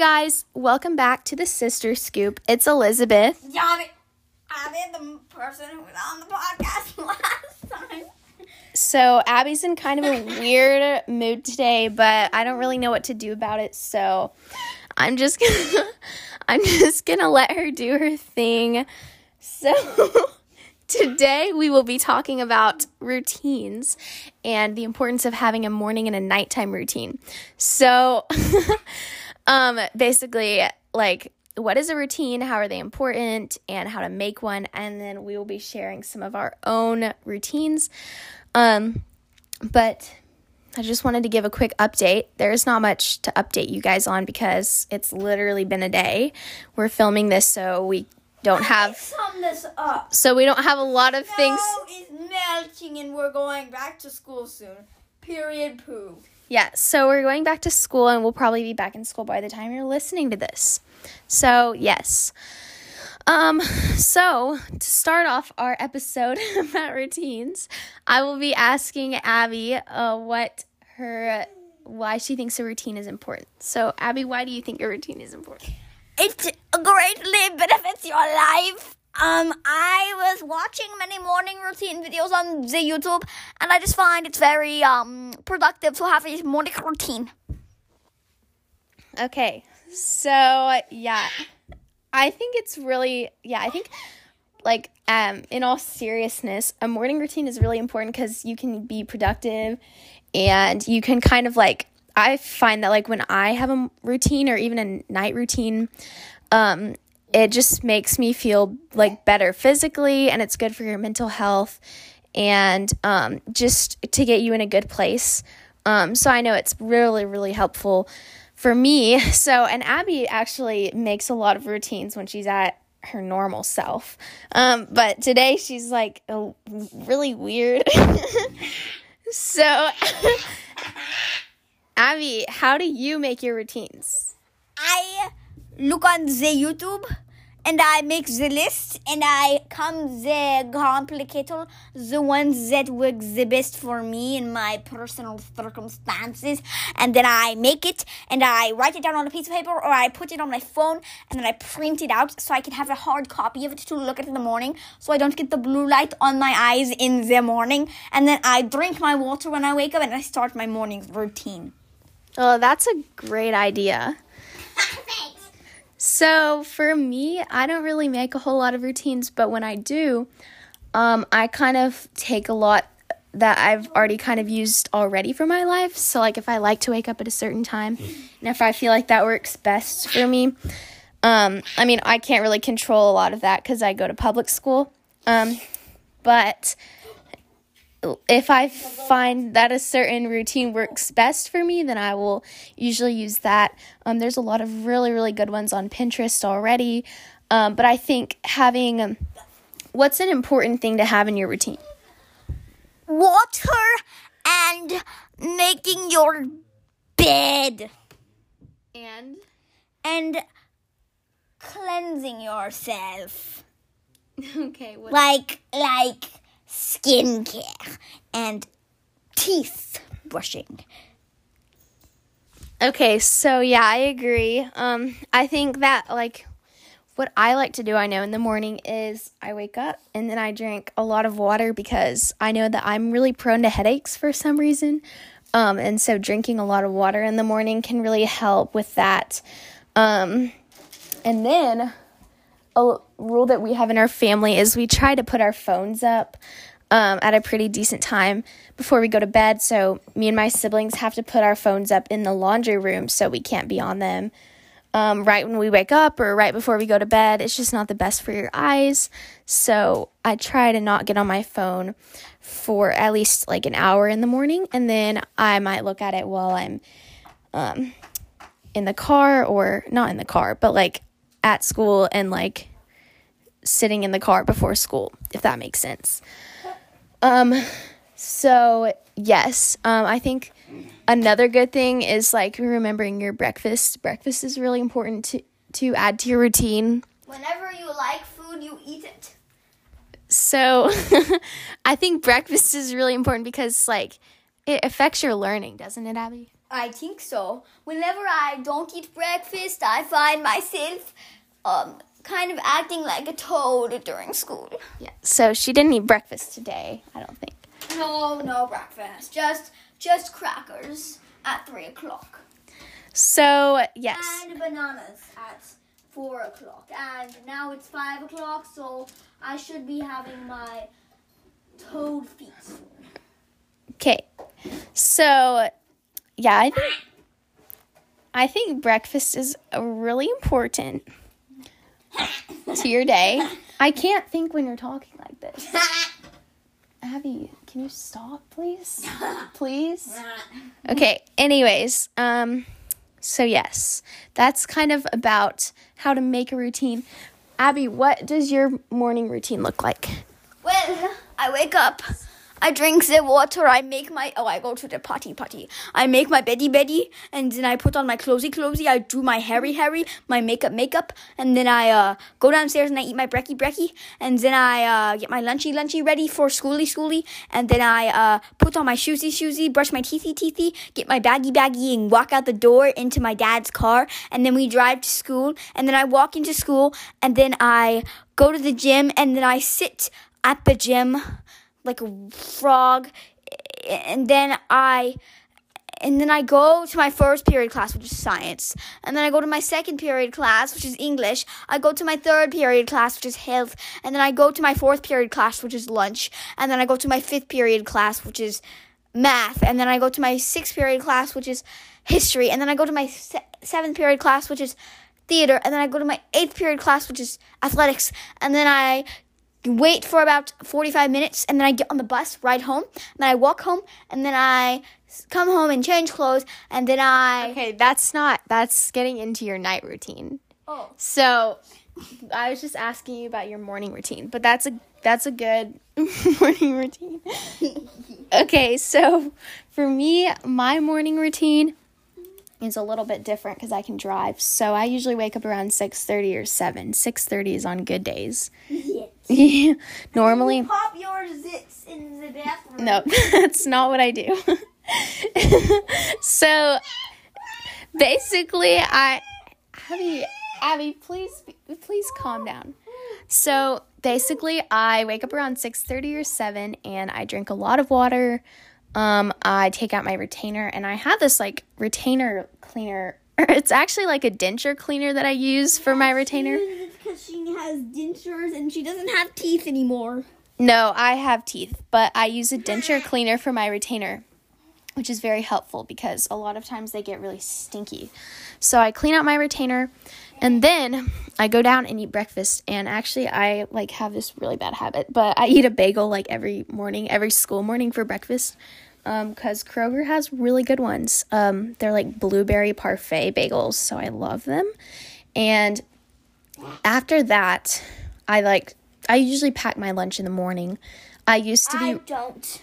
guys, welcome back to the Sister Scoop. It's Elizabeth. Yeah, I mean, I mean the person who was on the podcast last time. So, Abby's in kind of a weird mood today, but I don't really know what to do about it. So, I'm just gonna I'm just going to let her do her thing. So, today we will be talking about routines and the importance of having a morning and a nighttime routine. So, um basically like what is a routine, how are they important, and how to make one. And then we will be sharing some of our own routines. Um, but I just wanted to give a quick update. There's not much to update you guys on because it's literally been a day. We're filming this, so we don't have. Sum this up. So we don't have a lot of things. Snow is melting and we're going back to school soon. Period. Poo. Yeah, so we're going back to school and we'll probably be back in school by the time you're listening to this. So, yes. Um, so to start off our episode about routines, I will be asking Abby uh, what her why she thinks a routine is important. So, Abby, why do you think a routine is important? It greatly benefits your life. Um, I was watching many morning routine videos on the YouTube, and I just find it's very um productive to have a morning routine. Okay, so yeah, I think it's really yeah. I think like um in all seriousness, a morning routine is really important because you can be productive, and you can kind of like I find that like when I have a routine or even a night routine, um, it just makes me feel like better physically, and it's good for your mental health, and um, just to get you in a good place. Um, so I know it's really really helpful for me. So, and Abby actually makes a lot of routines when she's at her normal self. Um, but today she's like a, really weird. so, Abby, how do you make your routines? I look on the YouTube and I make the list and I come the complicated, the ones that work the best for me in my personal circumstances, and then I make it and I write it down on a piece of paper or I put it on my phone and then I print it out so I can have a hard copy of it to look at in the morning so I don't get the blue light on my eyes in the morning, and then I drink my water when I wake up and I start my morning routine. Oh, that's a great idea. So for me, I don't really make a whole lot of routines, but when I do, um, I kind of take a lot that I've already kind of used already for my life. So like if I like to wake up at a certain time, and if I feel like that works best for me, um, I mean I can't really control a lot of that because I go to public school. Um, but if I find that a certain routine works best for me, then I will usually use that. Um, there's a lot of really, really good ones on Pinterest already. Um, but I think having um, what's an important thing to have in your routine? Water and making your bed And and cleansing yourself. okay, what? like like skincare and teeth brushing. Okay, so yeah, I agree. Um, I think that like what I like to do, I know in the morning is I wake up and then I drink a lot of water because I know that I'm really prone to headaches for some reason. Um, and so drinking a lot of water in the morning can really help with that. Um, and then a rule that we have in our family is we try to put our phones up um, at a pretty decent time before we go to bed. So me and my siblings have to put our phones up in the laundry room so we can't be on them um, right when we wake up or right before we go to bed. It's just not the best for your eyes. So I try to not get on my phone for at least like an hour in the morning, and then I might look at it while I'm um, in the car or not in the car, but like at school and like sitting in the car before school, if that makes sense. Um, so yes, um, I think another good thing is like remembering your breakfast. Breakfast is really important to to add to your routine. Whenever you like food, you eat it. So I think breakfast is really important because like it affects your learning, doesn't it, Abby? I think so. Whenever I don't eat breakfast, I find myself um, kind of acting like a toad during school. Yeah. So she didn't eat breakfast today, I don't think. No, no breakfast. Just just crackers at three o'clock. So, yes. And bananas at four o'clock. And now it's five o'clock, so I should be having my toad feet soon. Okay. So, yeah, I think I think breakfast is really important to your day. I can't think when you're talking like this. Abby, can you stop, please? Please? Okay, anyways, um so yes, that's kind of about how to make a routine. Abby, what does your morning routine look like? Well, I wake up, I drink the water, I make my oh I go to the potty potty. I make my beddy beddy and then I put on my clothy clothy, I do my hairy hairy, my makeup makeup, and then I uh go downstairs and I eat my brecky brecky, and then I uh get my lunchy lunchy ready for schooly schooly, and then I uh put on my shoesy shoesy, brush my teethy teethy, get my baggy baggy and walk out the door into my dad's car, and then we drive to school, and then I walk into school, and then I go to the gym, and then I sit at the gym like a frog and then I and then I go to my first period class, which is science. And then I go to my second period class, which is English. I go to my third period class, which is health. And then I go to my fourth period class, which is lunch. And then I go to my fifth period class, which is math. And then I go to my sixth period class, which is history. And then I go to my se- seventh period class, which is theater. And then I go to my eighth period class, which is athletics. And then I wait for about 45 minutes and then I get on the bus, ride home, and then I walk home, and then I come home and change clothes, and then I. Okay, that's not that's getting into your night routine. Oh. So, I was just asking you about your morning routine, but that's a that's a good morning routine. okay, so for me, my morning routine is a little bit different because I can drive. So I usually wake up around six thirty or seven. Six thirty is on good days. Normally, Pop your zits in the bathroom. no, that's not what I do. so basically, I Abby, Abby, please, please calm down. So basically, I wake up around six thirty or seven, and I drink a lot of water. Um, I take out my retainer, and I have this like retainer cleaner. It's actually like a denture cleaner that I use for my retainer. Because she has dentures and she doesn't have teeth anymore. No, I have teeth, but I use a denture cleaner for my retainer, which is very helpful because a lot of times they get really stinky. So I clean out my retainer and then I go down and eat breakfast. And actually, I like have this really bad habit, but I eat a bagel like every morning, every school morning for breakfast. Um, cause Kroger has really good ones. Um, they're like blueberry parfait bagels, so I love them. And after that, I like I usually pack my lunch in the morning. I used to be I don't.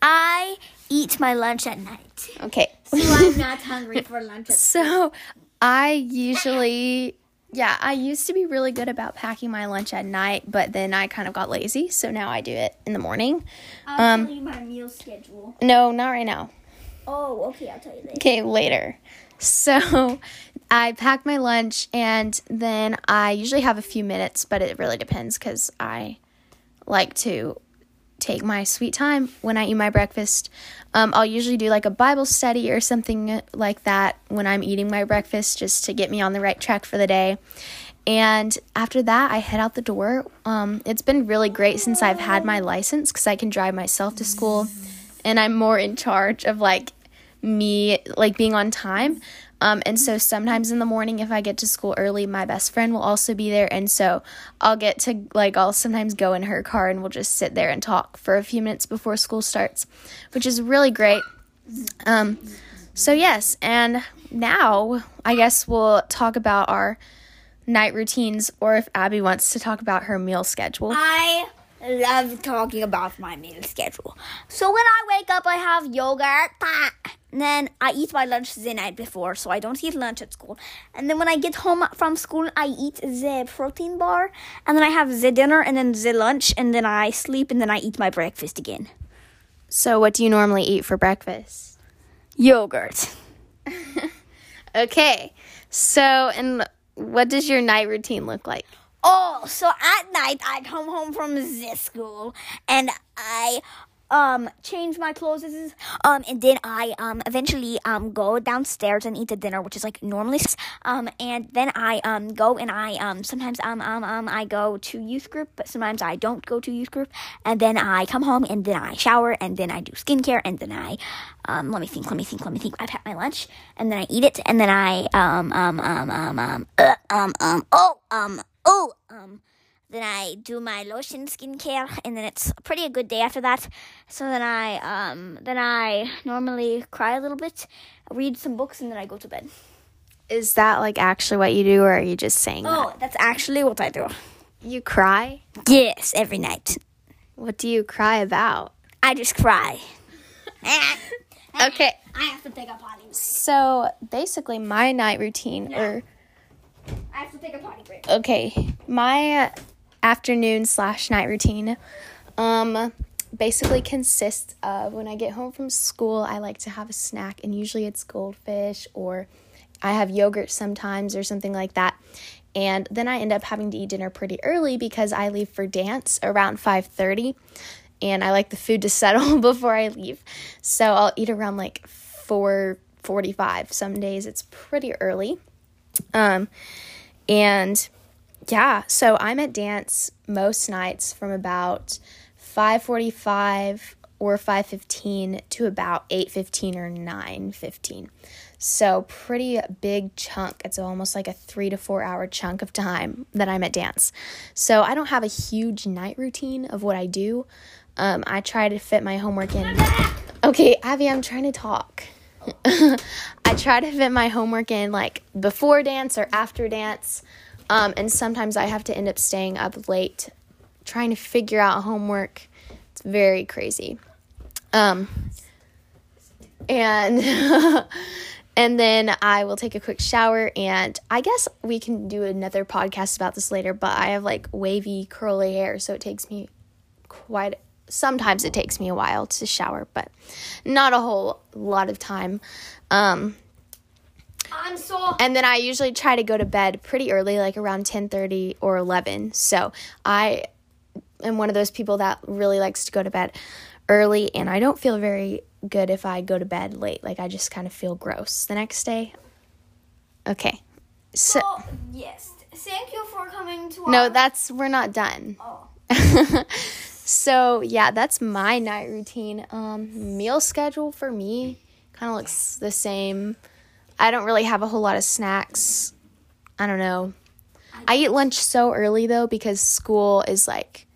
I eat my lunch at night. okay. So I'm not hungry for lunch. At- So I usually yeah, I used to be really good about packing my lunch at night, but then I kind of got lazy, so now I do it in the morning. I'll Um, tell you my meal schedule. No, not right now. Oh, okay, I'll tell you later. Okay, later. So I pack my lunch and then I usually have a few minutes, but it really depends because I like to take my sweet time when I eat my breakfast. Um, I'll usually do like a Bible study or something like that when I'm eating my breakfast just to get me on the right track for the day. And after that, I head out the door. Um, it's been really great since I've had my license because I can drive myself to school and I'm more in charge of like me like being on time. Um, and so sometimes in the morning, if I get to school early, my best friend will also be there. And so I'll get to like, I'll sometimes go in her car and we'll just sit there and talk for a few minutes before school starts, which is really great. Um, so, yes. And now I guess we'll talk about our night routines or if Abby wants to talk about her meal schedule. I love talking about my meal schedule. So when I wake up, I have yogurt. And then I eat my lunch the night before, so I don't eat lunch at school. And then when I get home from school, I eat the protein bar. And then I have the dinner and then the lunch. And then I sleep and then I eat my breakfast again. So, what do you normally eat for breakfast? Yogurt. Okay. So, and what does your night routine look like? Oh, so at night I come home from this school and I um change my clothes um and then I um eventually um go downstairs and eat the dinner which is like normally um and then I um go and I um sometimes um um um I go to youth group but sometimes I don't go to youth group and then I come home and then I shower and then I do skincare and then I um let me think let me think let me think. I pack my lunch and then I eat it and then I um um um um um uh, um um oh um oh um then I do my lotion skincare, and then it's pretty a good day after that. So then I um then I normally cry a little bit, read some books, and then I go to bed. Is that like actually what you do, or are you just saying Oh, that's actually what I do. You cry? Yes, every night. What do you cry about? I just cry. Okay. I have to take a potty. So basically, my night routine, or Have to take a potty break. okay, my afternoon slash night routine, um, basically consists of when I get home from school, I like to have a snack, and usually it's goldfish or I have yogurt sometimes or something like that. And then I end up having to eat dinner pretty early because I leave for dance around 5:30 and I like the food to settle before I leave. So I'll eat around like 4:45. Some days it's pretty early. Um and yeah, so I'm at dance most nights from about 5:45 or 5:15 to about 8:15 or 9:15. So pretty big chunk. It's almost like a 3 to 4 hour chunk of time that I'm at dance. So I don't have a huge night routine of what I do. Um, I try to fit my homework in. Okay, Abby, I'm trying to talk. I try to fit my homework in like before dance or after dance. Um, and sometimes I have to end up staying up late trying to figure out homework. It's very crazy. Um, and and then I will take a quick shower and I guess we can do another podcast about this later, but I have like wavy curly hair, so it takes me quite sometimes it takes me a while to shower, but not a whole lot of time. Um, I'm so and then I usually try to go to bed pretty early, like around 10:30 or 11. So I am one of those people that really likes to go to bed early, and I don't feel very good if I go to bed late. Like I just kind of feel gross the next day. Okay, so Oh, yes. Thank you for coming to our no, our- that's we're not done. Oh. so yeah, that's my night routine. Um, meal schedule for me kind of looks the same. I don't really have a whole lot of snacks. I don't know. I eat lunch so early though because school is like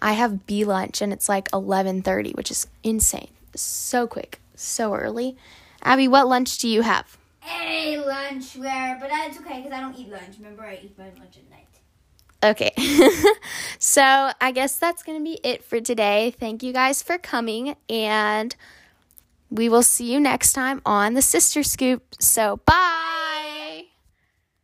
I have B lunch and it's like 11:30, which is insane. So quick, so early. Abby, what lunch do you have? A lunch where, but that's okay because I don't eat lunch. Remember, I eat my lunch at night. Okay. so, I guess that's going to be it for today. Thank you guys for coming and we will see you next time on the Sister Scoop. So, bye.